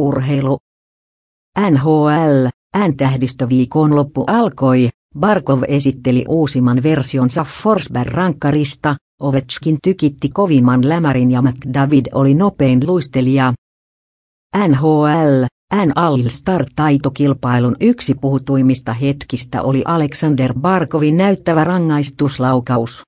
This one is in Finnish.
Urheilu. NHL, N-tähdistöviikonloppu alkoi, Barkov esitteli uusimman versionsa Forsberg-rankkarista, Ovechkin tykitti kovimman lämärin ja McDavid oli nopein luistelija. NHL, n All-Star-taitokilpailun yksi puhutuimmista hetkistä oli Alexander Barkovin näyttävä rangaistuslaukaus.